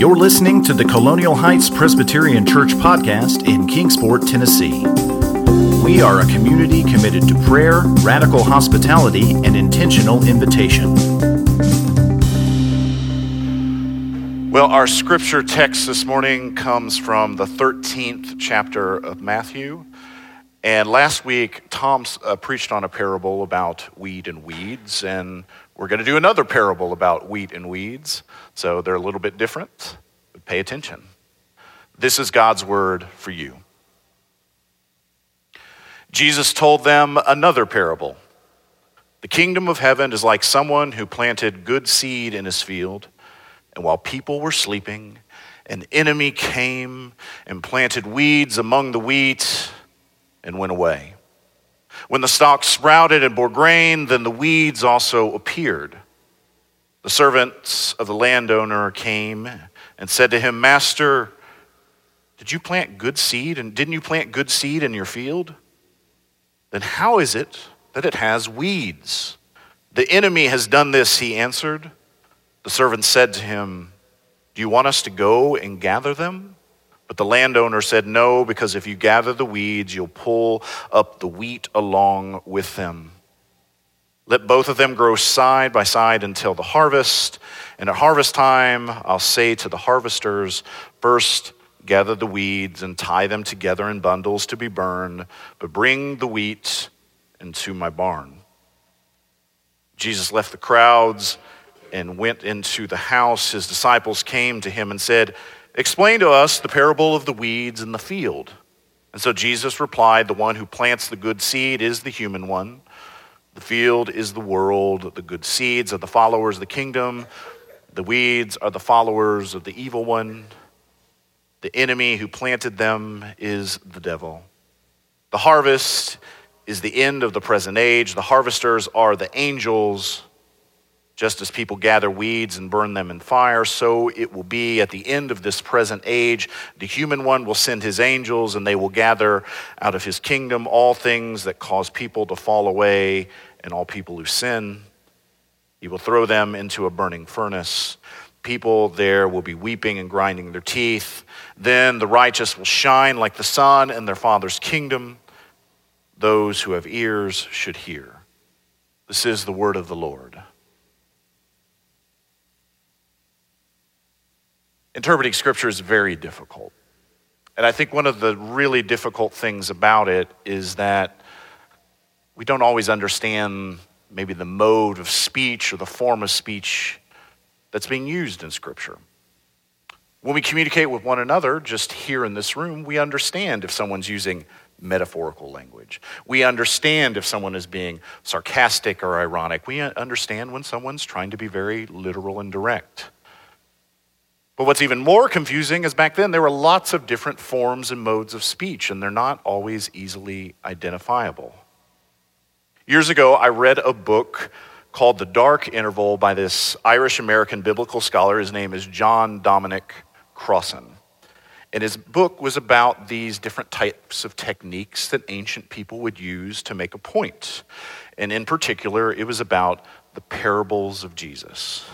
You're listening to the Colonial Heights Presbyterian Church podcast in Kingsport, Tennessee. We are a community committed to prayer, radical hospitality, and intentional invitation. Well, our scripture text this morning comes from the 13th chapter of Matthew. And last week, Tom uh, preached on a parable about wheat and weeds, and we're going to do another parable about wheat and weeds. So they're a little bit different, but pay attention. This is God's word for you. Jesus told them another parable. The kingdom of heaven is like someone who planted good seed in his field, and while people were sleeping, an enemy came and planted weeds among the wheat and went away. When the stalk sprouted and bore grain, then the weeds also appeared. The servants of the landowner came and said to him, Master, did you plant good seed? And didn't you plant good seed in your field? Then how is it that it has weeds? The enemy has done this, he answered. The servant said to him, Do you want us to go and gather them? But the landowner said, No, because if you gather the weeds, you'll pull up the wheat along with them. Let both of them grow side by side until the harvest. And at harvest time, I'll say to the harvesters, First, gather the weeds and tie them together in bundles to be burned, but bring the wheat into my barn. Jesus left the crowds and went into the house. His disciples came to him and said, Explain to us the parable of the weeds in the field. And so Jesus replied, The one who plants the good seed is the human one. The field is the world. The good seeds are the followers of the kingdom. The weeds are the followers of the evil one. The enemy who planted them is the devil. The harvest is the end of the present age. The harvesters are the angels. Just as people gather weeds and burn them in fire, so it will be at the end of this present age. The human one will send his angels, and they will gather out of his kingdom all things that cause people to fall away and all people who sin. He will throw them into a burning furnace. People there will be weeping and grinding their teeth. Then the righteous will shine like the sun in their Father's kingdom. Those who have ears should hear. This is the word of the Lord. Interpreting scripture is very difficult. And I think one of the really difficult things about it is that we don't always understand maybe the mode of speech or the form of speech that's being used in scripture. When we communicate with one another, just here in this room, we understand if someone's using metaphorical language. We understand if someone is being sarcastic or ironic. We understand when someone's trying to be very literal and direct. But what's even more confusing is back then there were lots of different forms and modes of speech, and they're not always easily identifiable. Years ago, I read a book called The Dark Interval by this Irish American biblical scholar. His name is John Dominic Crossan. And his book was about these different types of techniques that ancient people would use to make a point. And in particular, it was about the parables of Jesus.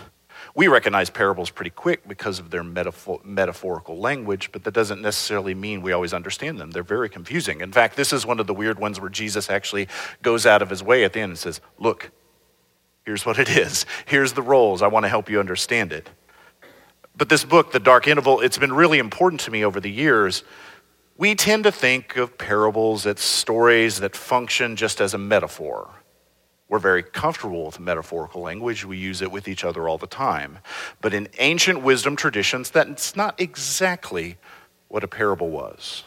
We recognize parables pretty quick because of their metaphor- metaphorical language, but that doesn't necessarily mean we always understand them. They're very confusing. In fact, this is one of the weird ones where Jesus actually goes out of his way at the end and says, Look, here's what it is. Here's the roles. I want to help you understand it. But this book, The Dark Interval, it's been really important to me over the years. We tend to think of parables as stories that function just as a metaphor. We're very comfortable with metaphorical language. We use it with each other all the time. But in ancient wisdom traditions, that's not exactly what a parable was.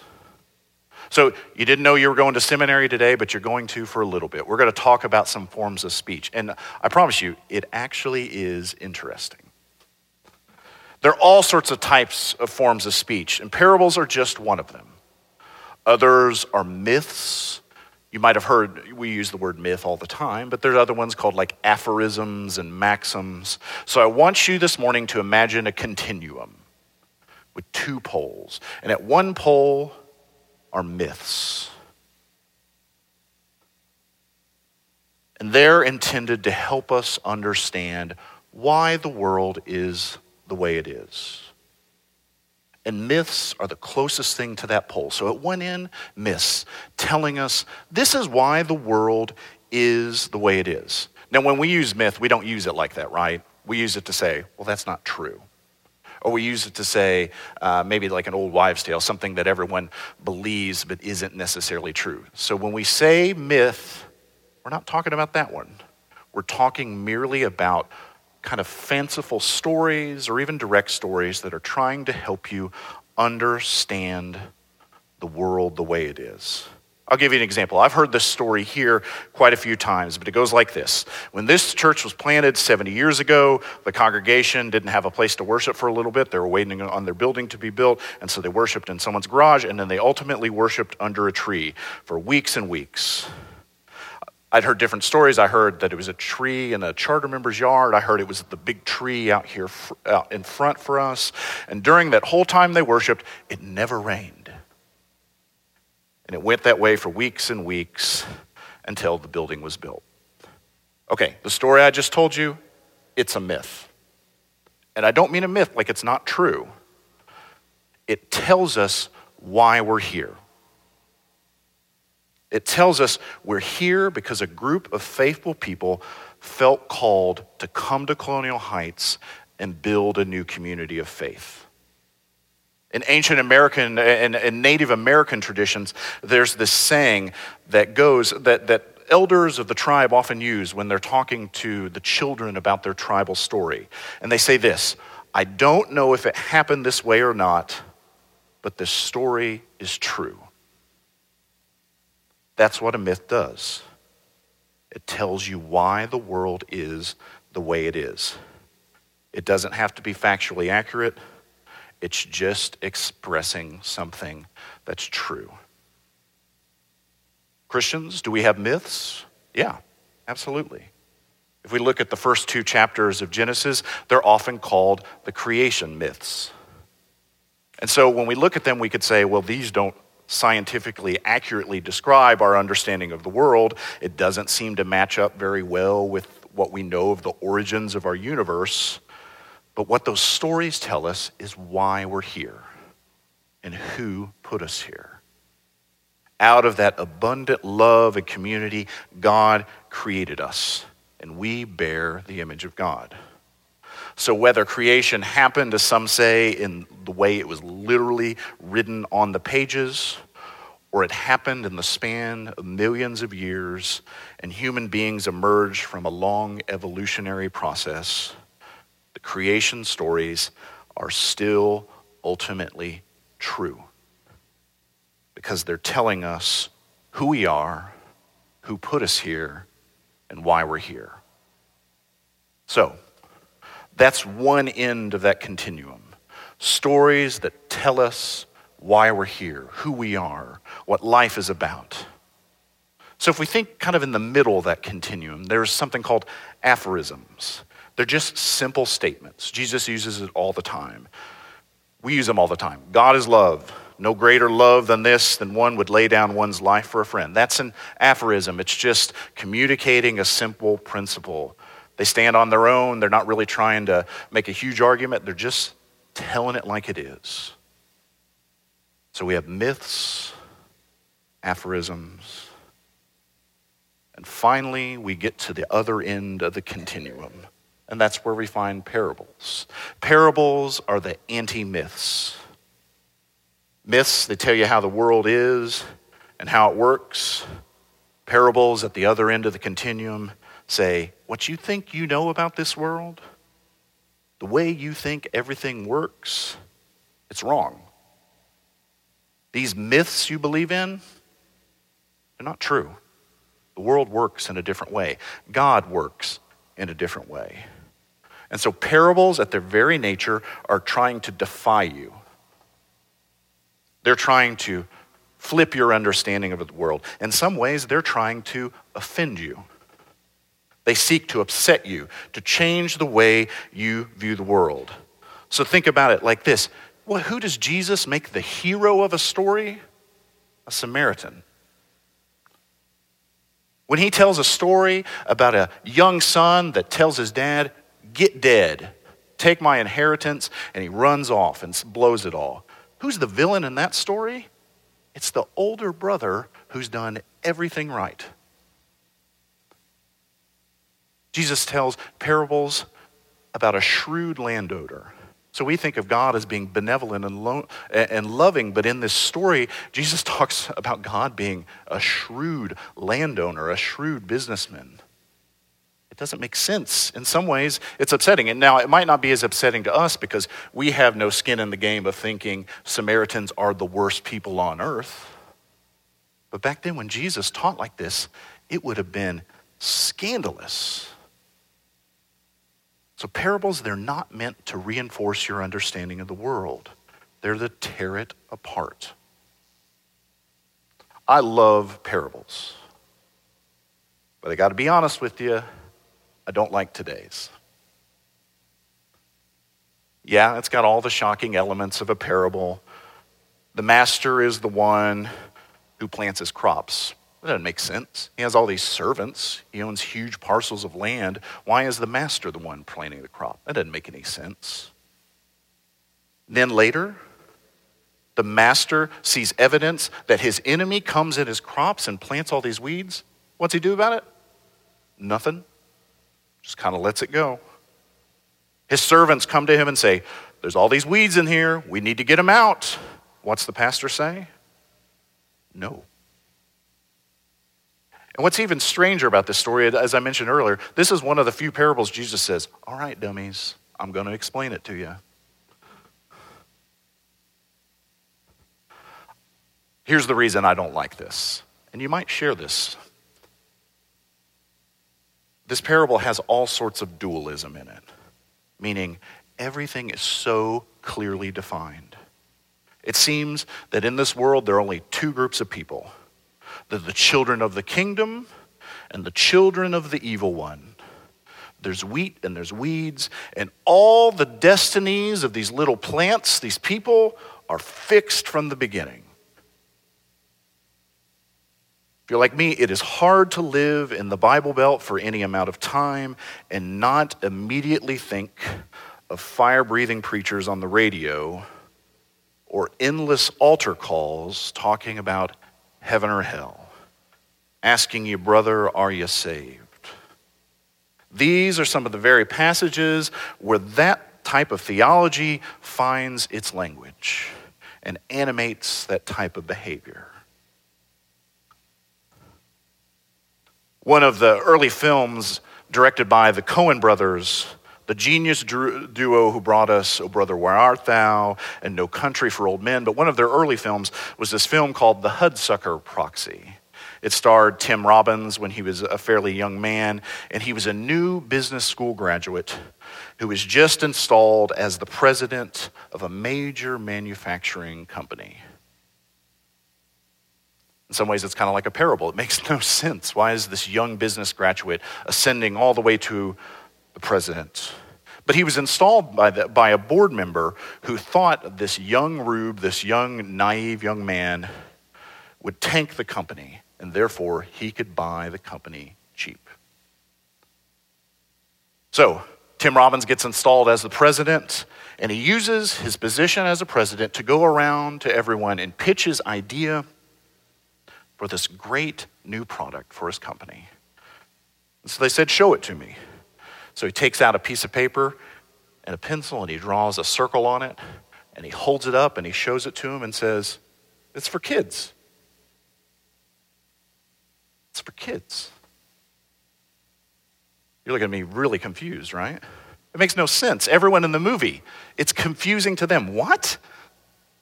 So you didn't know you were going to seminary today, but you're going to for a little bit. We're going to talk about some forms of speech. And I promise you, it actually is interesting. There are all sorts of types of forms of speech, and parables are just one of them. Others are myths you might have heard we use the word myth all the time, but there's other ones called like aphorisms and maxims. So I want you this morning to imagine a continuum with two poles. And at one pole are myths. And they're intended to help us understand why the world is the way it is. And myths are the closest thing to that pole. So at one end, myths telling us this is why the world is the way it is. Now, when we use myth, we don't use it like that, right? We use it to say, well, that's not true. Or we use it to say, uh, maybe like an old wives' tale, something that everyone believes but isn't necessarily true. So when we say myth, we're not talking about that one. We're talking merely about kind of fanciful stories or even direct stories that are trying to help you understand the world the way it is. I'll give you an example. I've heard this story here quite a few times, but it goes like this. When this church was planted 70 years ago, the congregation didn't have a place to worship for a little bit. They were waiting on their building to be built, and so they worshiped in someone's garage, and then they ultimately worshiped under a tree for weeks and weeks. I'd heard different stories. I heard that it was a tree in a charter member's yard. I heard it was the big tree out here out in front for us. And during that whole time they worshiped, it never rained. And it went that way for weeks and weeks until the building was built. Okay, the story I just told you, it's a myth. And I don't mean a myth like it's not true. It tells us why we're here. It tells us we're here because a group of faithful people felt called to come to Colonial Heights and build a new community of faith. In ancient American and, Native American traditions, there's this saying that goes that, that elders of the tribe often use when they're talking to the children about their tribal story. And they say this I don't know if it happened this way or not, but this story is true. That's what a myth does. It tells you why the world is the way it is. It doesn't have to be factually accurate, it's just expressing something that's true. Christians, do we have myths? Yeah, absolutely. If we look at the first two chapters of Genesis, they're often called the creation myths. And so when we look at them, we could say, well, these don't scientifically accurately describe our understanding of the world, it doesn't seem to match up very well with what we know of the origins of our universe. But what those stories tell us is why we're here and who put us here. Out of that abundant love and community, God created us, and we bear the image of God. So, whether creation happened, as some say, in the way it was literally written on the pages, or it happened in the span of millions of years and human beings emerged from a long evolutionary process, the creation stories are still ultimately true because they're telling us who we are, who put us here, and why we're here. So, that's one end of that continuum. Stories that tell us why we're here, who we are, what life is about. So, if we think kind of in the middle of that continuum, there's something called aphorisms. They're just simple statements. Jesus uses it all the time. We use them all the time. God is love. No greater love than this, than one would lay down one's life for a friend. That's an aphorism. It's just communicating a simple principle they stand on their own. They're not really trying to make a huge argument, they're just telling it like it is. So we have myths, aphorisms, and finally we get to the other end of the continuum, and that's where we find parables. Parables are the anti myths. Myths, they tell you how the world is and how it works. Parables at the other end of the continuum say, What you think you know about this world, the way you think everything works, it's wrong. These myths you believe in, they're not true. The world works in a different way, God works in a different way. And so, parables, at their very nature, are trying to defy you. They're trying to flip your understanding of the world. In some ways, they're trying to offend you. They seek to upset you, to change the way you view the world. So think about it like this well, who does Jesus make the hero of a story? A Samaritan. When he tells a story about a young son that tells his dad, Get dead, take my inheritance, and he runs off and blows it all. Who's the villain in that story? It's the older brother who's done everything right. Jesus tells parables about a shrewd landowner. So we think of God as being benevolent and, lo- and loving, but in this story, Jesus talks about God being a shrewd landowner, a shrewd businessman. It doesn't make sense. In some ways, it's upsetting. And now, it might not be as upsetting to us because we have no skin in the game of thinking Samaritans are the worst people on earth. But back then, when Jesus taught like this, it would have been scandalous. So, parables, they're not meant to reinforce your understanding of the world, they're to tear it apart. I love parables. But I got to be honest with you, I don't like today's. Yeah, it's got all the shocking elements of a parable. The master is the one who plants his crops. That doesn't make sense. He has all these servants. He owns huge parcels of land. Why is the master the one planting the crop? That doesn't make any sense. Then later, the master sees evidence that his enemy comes in his crops and plants all these weeds. What's he do about it? Nothing. Just kind of lets it go. His servants come to him and say, There's all these weeds in here. We need to get them out. What's the pastor say? No. And what's even stranger about this story, as I mentioned earlier, this is one of the few parables Jesus says, All right, dummies, I'm going to explain it to you. Here's the reason I don't like this. And you might share this. This parable has all sorts of dualism in it, meaning everything is so clearly defined. It seems that in this world there are only two groups of people they're the children of the kingdom and the children of the evil one. There's wheat and there's weeds, and all the destinies of these little plants, these people, are fixed from the beginning. If you're like me, it is hard to live in the Bible Belt for any amount of time and not immediately think of fire breathing preachers on the radio or endless altar calls talking about heaven or hell, asking you, brother, are you saved? These are some of the very passages where that type of theology finds its language and animates that type of behavior. One of the early films directed by the Coen brothers the genius duo who brought us Oh Brother, Where Art Thou and No Country for Old Men. But one of their early films was this film called The Hudsucker Proxy. It starred Tim Robbins when he was a fairly young man, and he was a new business school graduate who was just installed as the president of a major manufacturing company. In some ways, it's kind of like a parable. It makes no sense. Why is this young business graduate ascending all the way to the president. But he was installed by, the, by a board member who thought this young Rube, this young, naive young man, would tank the company, and therefore he could buy the company cheap. So, Tim Robbins gets installed as the president, and he uses his position as a president to go around to everyone and pitch his idea for this great new product for his company. And so they said, Show it to me. So he takes out a piece of paper and a pencil and he draws a circle on it and he holds it up and he shows it to him and says, It's for kids. It's for kids. You're looking at me really confused, right? It makes no sense. Everyone in the movie, it's confusing to them. What?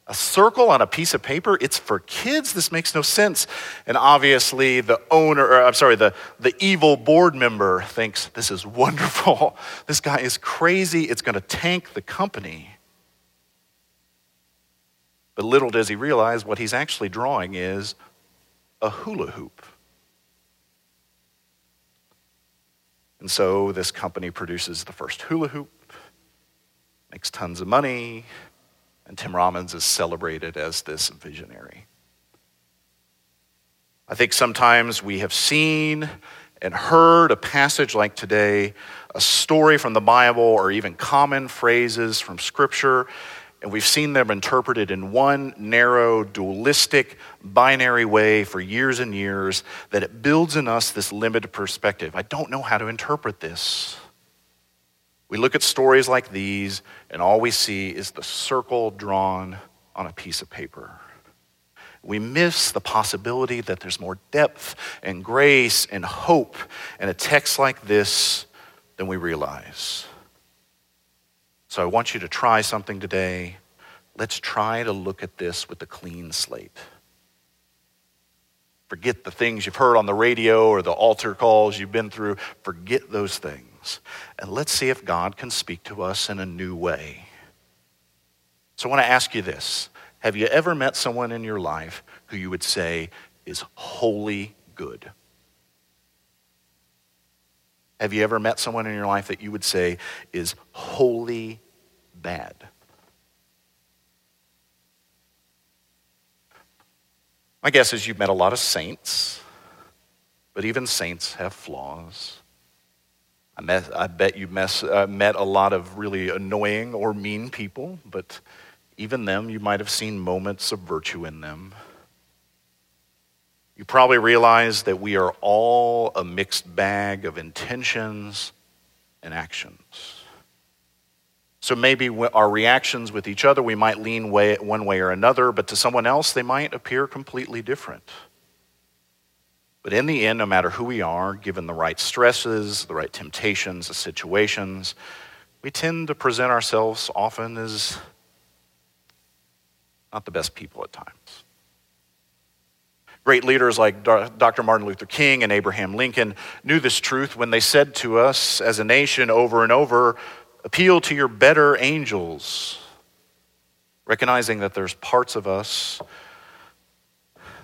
A circle on a piece of paper it's for kids this makes no sense. And obviously the owner or, i'm sorry the, the evil board member thinks this is wonderful. This guy is crazy. It's going to tank the company. But little does he realize what he's actually drawing is a hula hoop. And so this company produces the first hula hoop makes tons of money and Tim Robbins is celebrated as this visionary. I think sometimes we have seen and heard a passage like today, a story from the Bible, or even common phrases from Scripture, and we've seen them interpreted in one narrow, dualistic, binary way for years and years that it builds in us this limited perspective. I don't know how to interpret this. We look at stories like these, and all we see is the circle drawn on a piece of paper. We miss the possibility that there's more depth and grace and hope in a text like this than we realize. So I want you to try something today. Let's try to look at this with a clean slate. Forget the things you've heard on the radio or the altar calls you've been through. Forget those things. And let's see if God can speak to us in a new way. So I want to ask you this Have you ever met someone in your life who you would say is wholly good? Have you ever met someone in your life that you would say is wholly bad? My guess is you've met a lot of saints, but even saints have flaws. I, I bet you've met, uh, met a lot of really annoying or mean people, but even them, you might have seen moments of virtue in them. You probably realize that we are all a mixed bag of intentions and actions. So maybe our reactions with each other, we might lean way, one way or another, but to someone else, they might appear completely different. But in the end, no matter who we are, given the right stresses, the right temptations, the situations, we tend to present ourselves often as not the best people at times. Great leaders like Dr. Martin Luther King and Abraham Lincoln knew this truth when they said to us as a nation over and over appeal to your better angels, recognizing that there's parts of us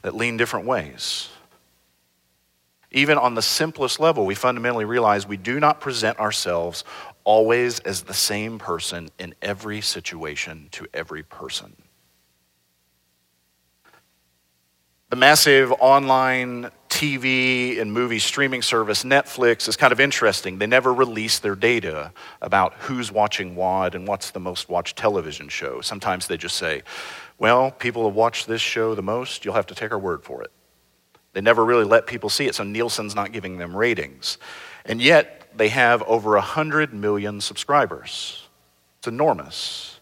that lean different ways. Even on the simplest level, we fundamentally realize we do not present ourselves always as the same person in every situation to every person. The massive online TV and movie streaming service, Netflix, is kind of interesting. They never release their data about who's watching what and what's the most watched television show. Sometimes they just say, well, people have watched this show the most, you'll have to take our word for it. They never really let people see it, so Nielsen's not giving them ratings. And yet, they have over 100 million subscribers. It's enormous.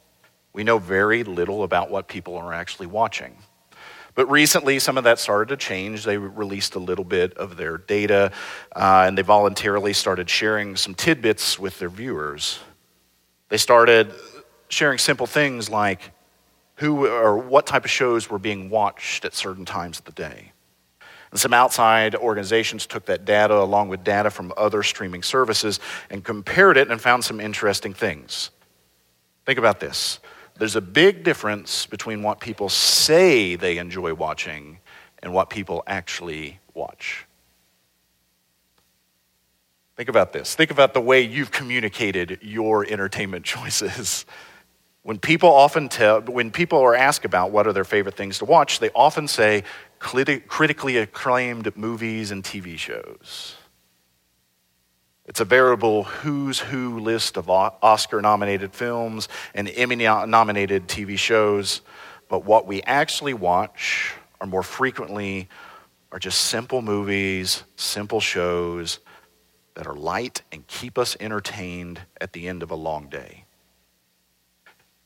We know very little about what people are actually watching. But recently, some of that started to change. They released a little bit of their data, uh, and they voluntarily started sharing some tidbits with their viewers. They started sharing simple things like who or what type of shows were being watched at certain times of the day. And some outside organizations took that data along with data from other streaming services and compared it and found some interesting things. Think about this there's a big difference between what people say they enjoy watching and what people actually watch. Think about this. Think about the way you've communicated your entertainment choices. When people often tell, when people are asked about what are their favorite things to watch, they often say critically acclaimed movies and TV shows. It's a veritable who's who list of Oscar nominated films and Emmy nominated TV shows, but what we actually watch are more frequently are just simple movies, simple shows that are light and keep us entertained at the end of a long day.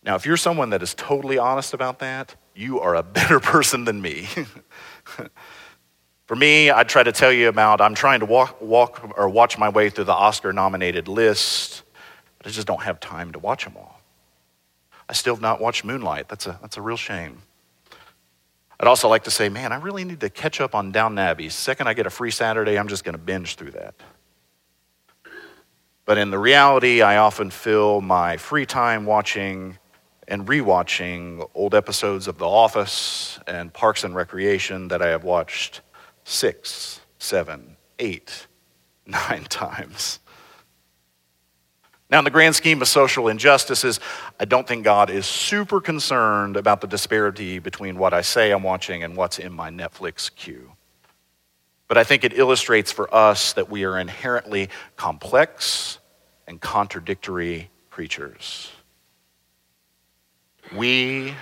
Now, if you're someone that is totally honest about that, you are a better person than me. For me, I try to tell you about I'm trying to walk, walk or watch my way through the Oscar nominated list, but I just don't have time to watch them all. I still have not watched Moonlight. That's a, that's a real shame. I'd also like to say, man, I really need to catch up on Downton Abbey. Second I get a free Saturday, I'm just going to binge through that. But in the reality, I often fill my free time watching and rewatching old episodes of The Office and Parks and Recreation that I have watched six, seven, eight, nine times. Now, in the grand scheme of social injustices, I don't think God is super concerned about the disparity between what I say I'm watching and what's in my Netflix queue. But I think it illustrates for us that we are inherently complex and contradictory creatures. We,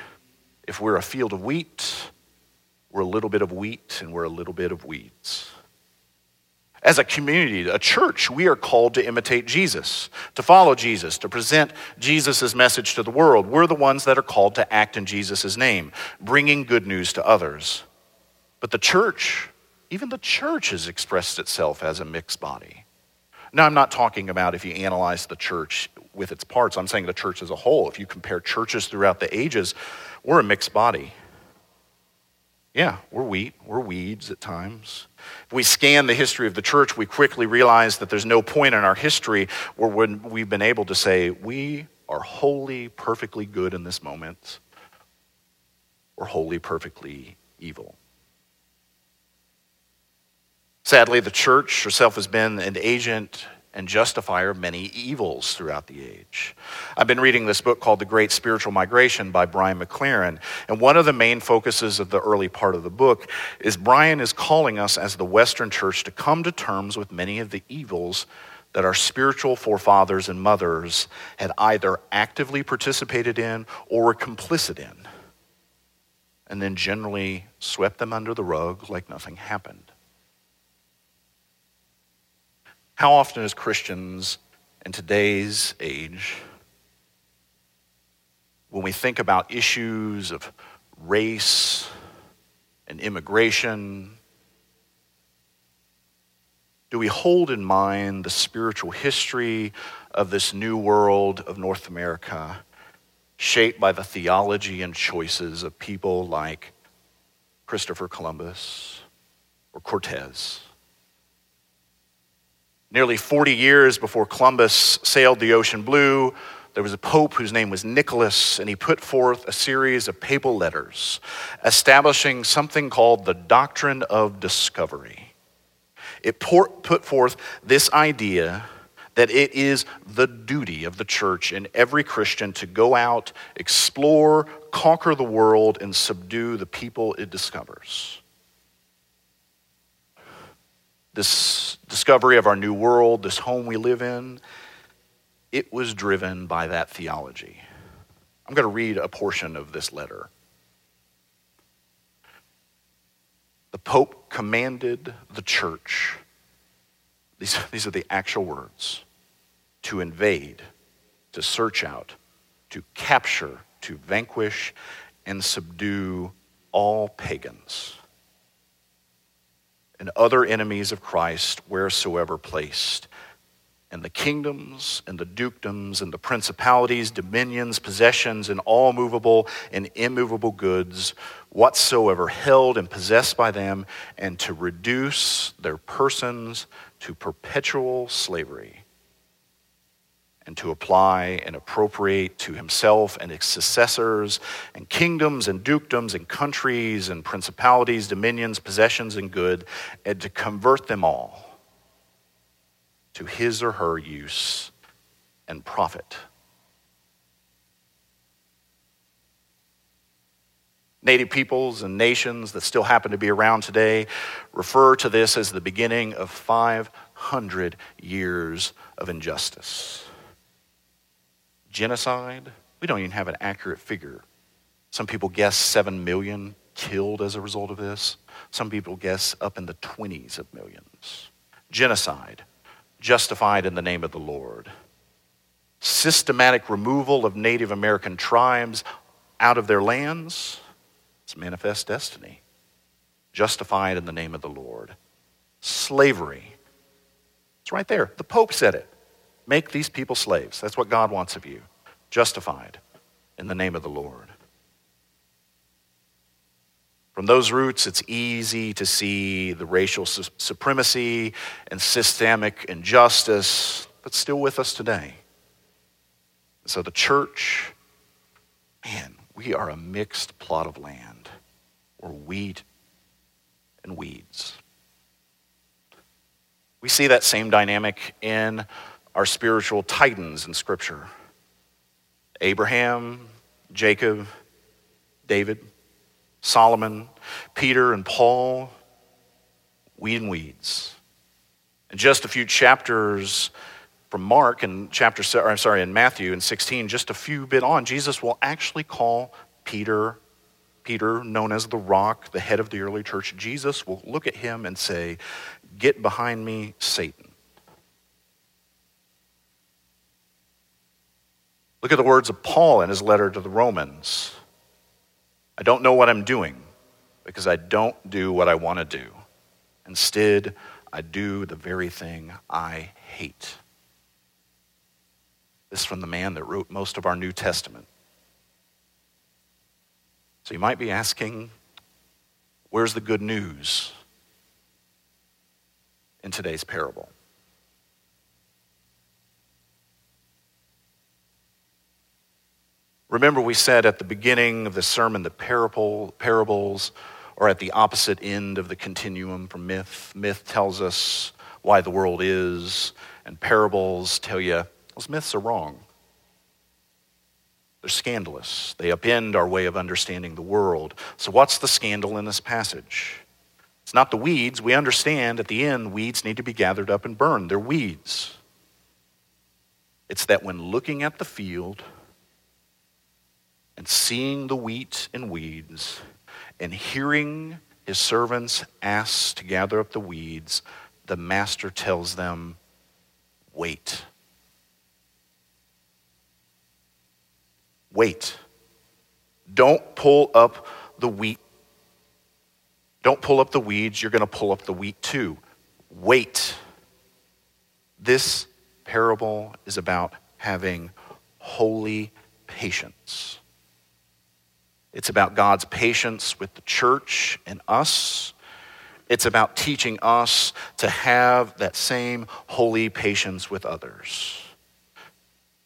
if we're a field of wheat, we're a little bit of wheat and we're a little bit of weeds. As a community, a church, we are called to imitate Jesus, to follow Jesus, to present Jesus' message to the world. We're the ones that are called to act in Jesus' name, bringing good news to others. But the church, even the church, has expressed itself as a mixed body. Now, I'm not talking about if you analyze the church with its parts, I'm saying the church as a whole. If you compare churches throughout the ages, we're a mixed body. Yeah, we're wheat, we're weeds at times. If we scan the history of the church, we quickly realize that there's no point in our history where we've been able to say, we are wholly, perfectly good in this moment, or wholly, perfectly evil. Sadly, the church herself has been an agent and justifier of many evils throughout the age. I've been reading this book called The Great Spiritual Migration by Brian McLaren, and one of the main focuses of the early part of the book is Brian is calling us as the Western church to come to terms with many of the evils that our spiritual forefathers and mothers had either actively participated in or were complicit in, and then generally swept them under the rug like nothing happened. How often, as Christians in today's age, when we think about issues of race and immigration, do we hold in mind the spiritual history of this new world of North America, shaped by the theology and choices of people like Christopher Columbus or Cortez? Nearly 40 years before Columbus sailed the ocean blue, there was a pope whose name was Nicholas, and he put forth a series of papal letters establishing something called the doctrine of discovery. It put forth this idea that it is the duty of the church and every Christian to go out, explore, conquer the world, and subdue the people it discovers this discovery of our new world, this home we live in, it was driven by that theology. I'm going to read a portion of this letter. The Pope commanded the church, these, these are the actual words, to invade, to search out, to capture, to vanquish, and subdue all pagans and other enemies of Christ wheresoever placed. And the kingdoms and the dukedoms and the principalities, dominions, possessions, and all movable and immovable goods, whatsoever held and possessed by them, and to reduce their persons to perpetual slavery and to apply and appropriate to himself and his successors and kingdoms and dukedoms and countries and principalities, dominions, possessions, and good, and to convert them all to his or her use and profit. Native peoples and nations that still happen to be around today refer to this as the beginning of 500 years of injustice genocide. We don't even have an accurate figure. Some people guess 7 million killed as a result of this. Some people guess up in the 20s of millions. Genocide, justified in the name of the Lord. Systematic removal of Native American tribes out of their lands. It's manifest destiny. Justified in the name of the Lord. Slavery. It's right there. The Pope said it. Make these people slaves. That's what God wants of you. Justified in the name of the Lord. From those roots, it's easy to see the racial su- supremacy and systemic injustice that's still with us today. So, the church, man, we are a mixed plot of land or wheat and weeds. We see that same dynamic in are spiritual titans in Scripture Abraham, Jacob, David, Solomon, Peter, and Paul, weed and weeds. In just a few chapters from Mark and chapter, I'm sorry, in Matthew in 16, just a few bit on, Jesus will actually call Peter, Peter, known as the rock, the head of the early church. Jesus will look at him and say, Get behind me, Satan. Look at the words of Paul in his letter to the Romans. I don't know what I'm doing because I don't do what I want to do. Instead, I do the very thing I hate. This is from the man that wrote most of our New Testament. So you might be asking, where's the good news in today's parable? Remember, we said at the beginning of the sermon the parable, parables are at the opposite end of the continuum from myth. Myth tells us why the world is, and parables tell you those myths are wrong. They're scandalous. They upend our way of understanding the world. So, what's the scandal in this passage? It's not the weeds. We understand at the end, weeds need to be gathered up and burned. They're weeds. It's that when looking at the field and seeing the wheat and weeds and hearing his servants ask to gather up the weeds, the master tells them, Wait. Wait. Don't pull up the wheat. Don't pull up the weeds. You're going to pull up the wheat too. Wait. This parable is about having holy patience. It's about God's patience with the church and us. It's about teaching us to have that same holy patience with others.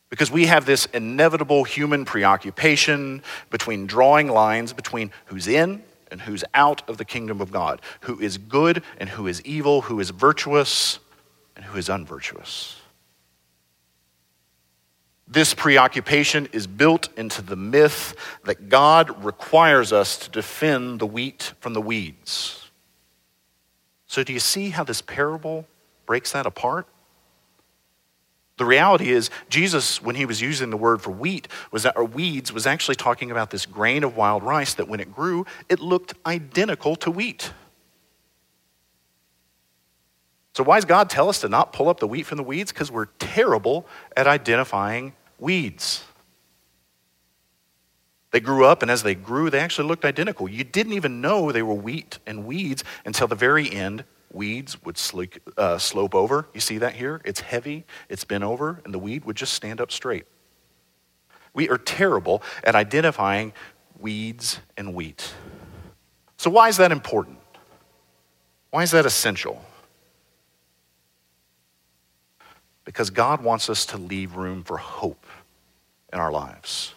Because we have this inevitable human preoccupation between drawing lines between who's in and who's out of the kingdom of God, who is good and who is evil, who is virtuous and who is unvirtuous. This preoccupation is built into the myth that God requires us to defend the wheat from the weeds. So, do you see how this parable breaks that apart? The reality is, Jesus, when he was using the word for wheat, was that, or weeds, was actually talking about this grain of wild rice that when it grew, it looked identical to wheat. So, why does God tell us to not pull up the wheat from the weeds? Because we're terrible at identifying weeds. They grew up, and as they grew, they actually looked identical. You didn't even know they were wheat and weeds until the very end weeds would uh, slope over. You see that here? It's heavy, it's bent over, and the weed would just stand up straight. We are terrible at identifying weeds and wheat. So, why is that important? Why is that essential? Because God wants us to leave room for hope in our lives.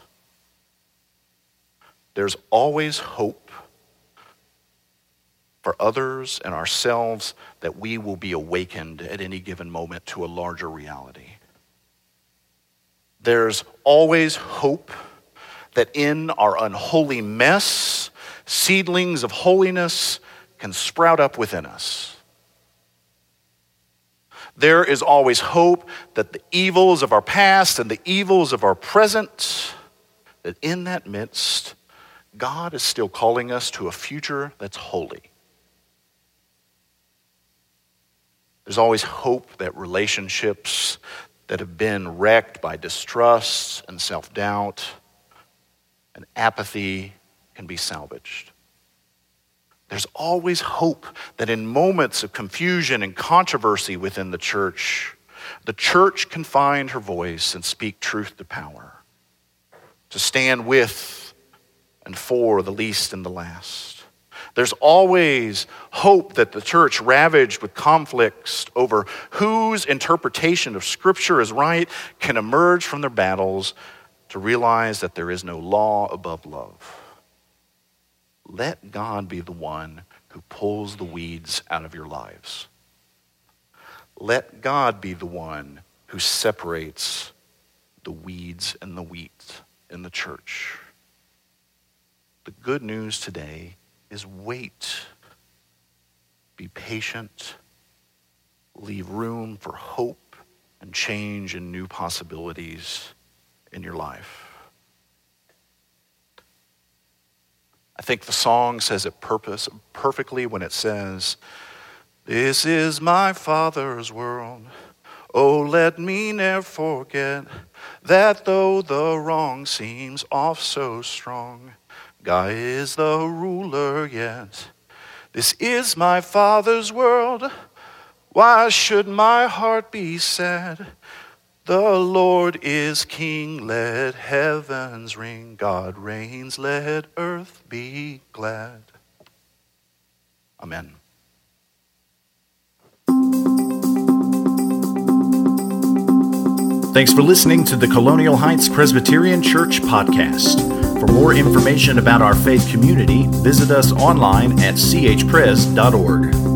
There's always hope for others and ourselves that we will be awakened at any given moment to a larger reality. There's always hope that in our unholy mess, seedlings of holiness can sprout up within us. There is always hope that the evils of our past and the evils of our present, that in that midst, God is still calling us to a future that's holy. There's always hope that relationships that have been wrecked by distrust and self doubt and apathy can be salvaged. There's always hope that in moments of confusion and controversy within the church, the church can find her voice and speak truth to power, to stand with and for the least and the last. There's always hope that the church, ravaged with conflicts over whose interpretation of Scripture is right, can emerge from their battles to realize that there is no law above love. Let God be the one who pulls the weeds out of your lives. Let God be the one who separates the weeds and the wheat in the church. The good news today is wait, be patient, leave room for hope and change and new possibilities in your life. I think the song says it purpose perfectly when it says, This is my Father's world. Oh, let me never forget that though the wrong seems off so strong, God is the ruler yet. This is my Father's world. Why should my heart be sad? The Lord is King, let heavens ring. God reigns, let earth be glad. Amen. Thanks for listening to the Colonial Heights Presbyterian Church podcast. For more information about our faith community, visit us online at chpres.org.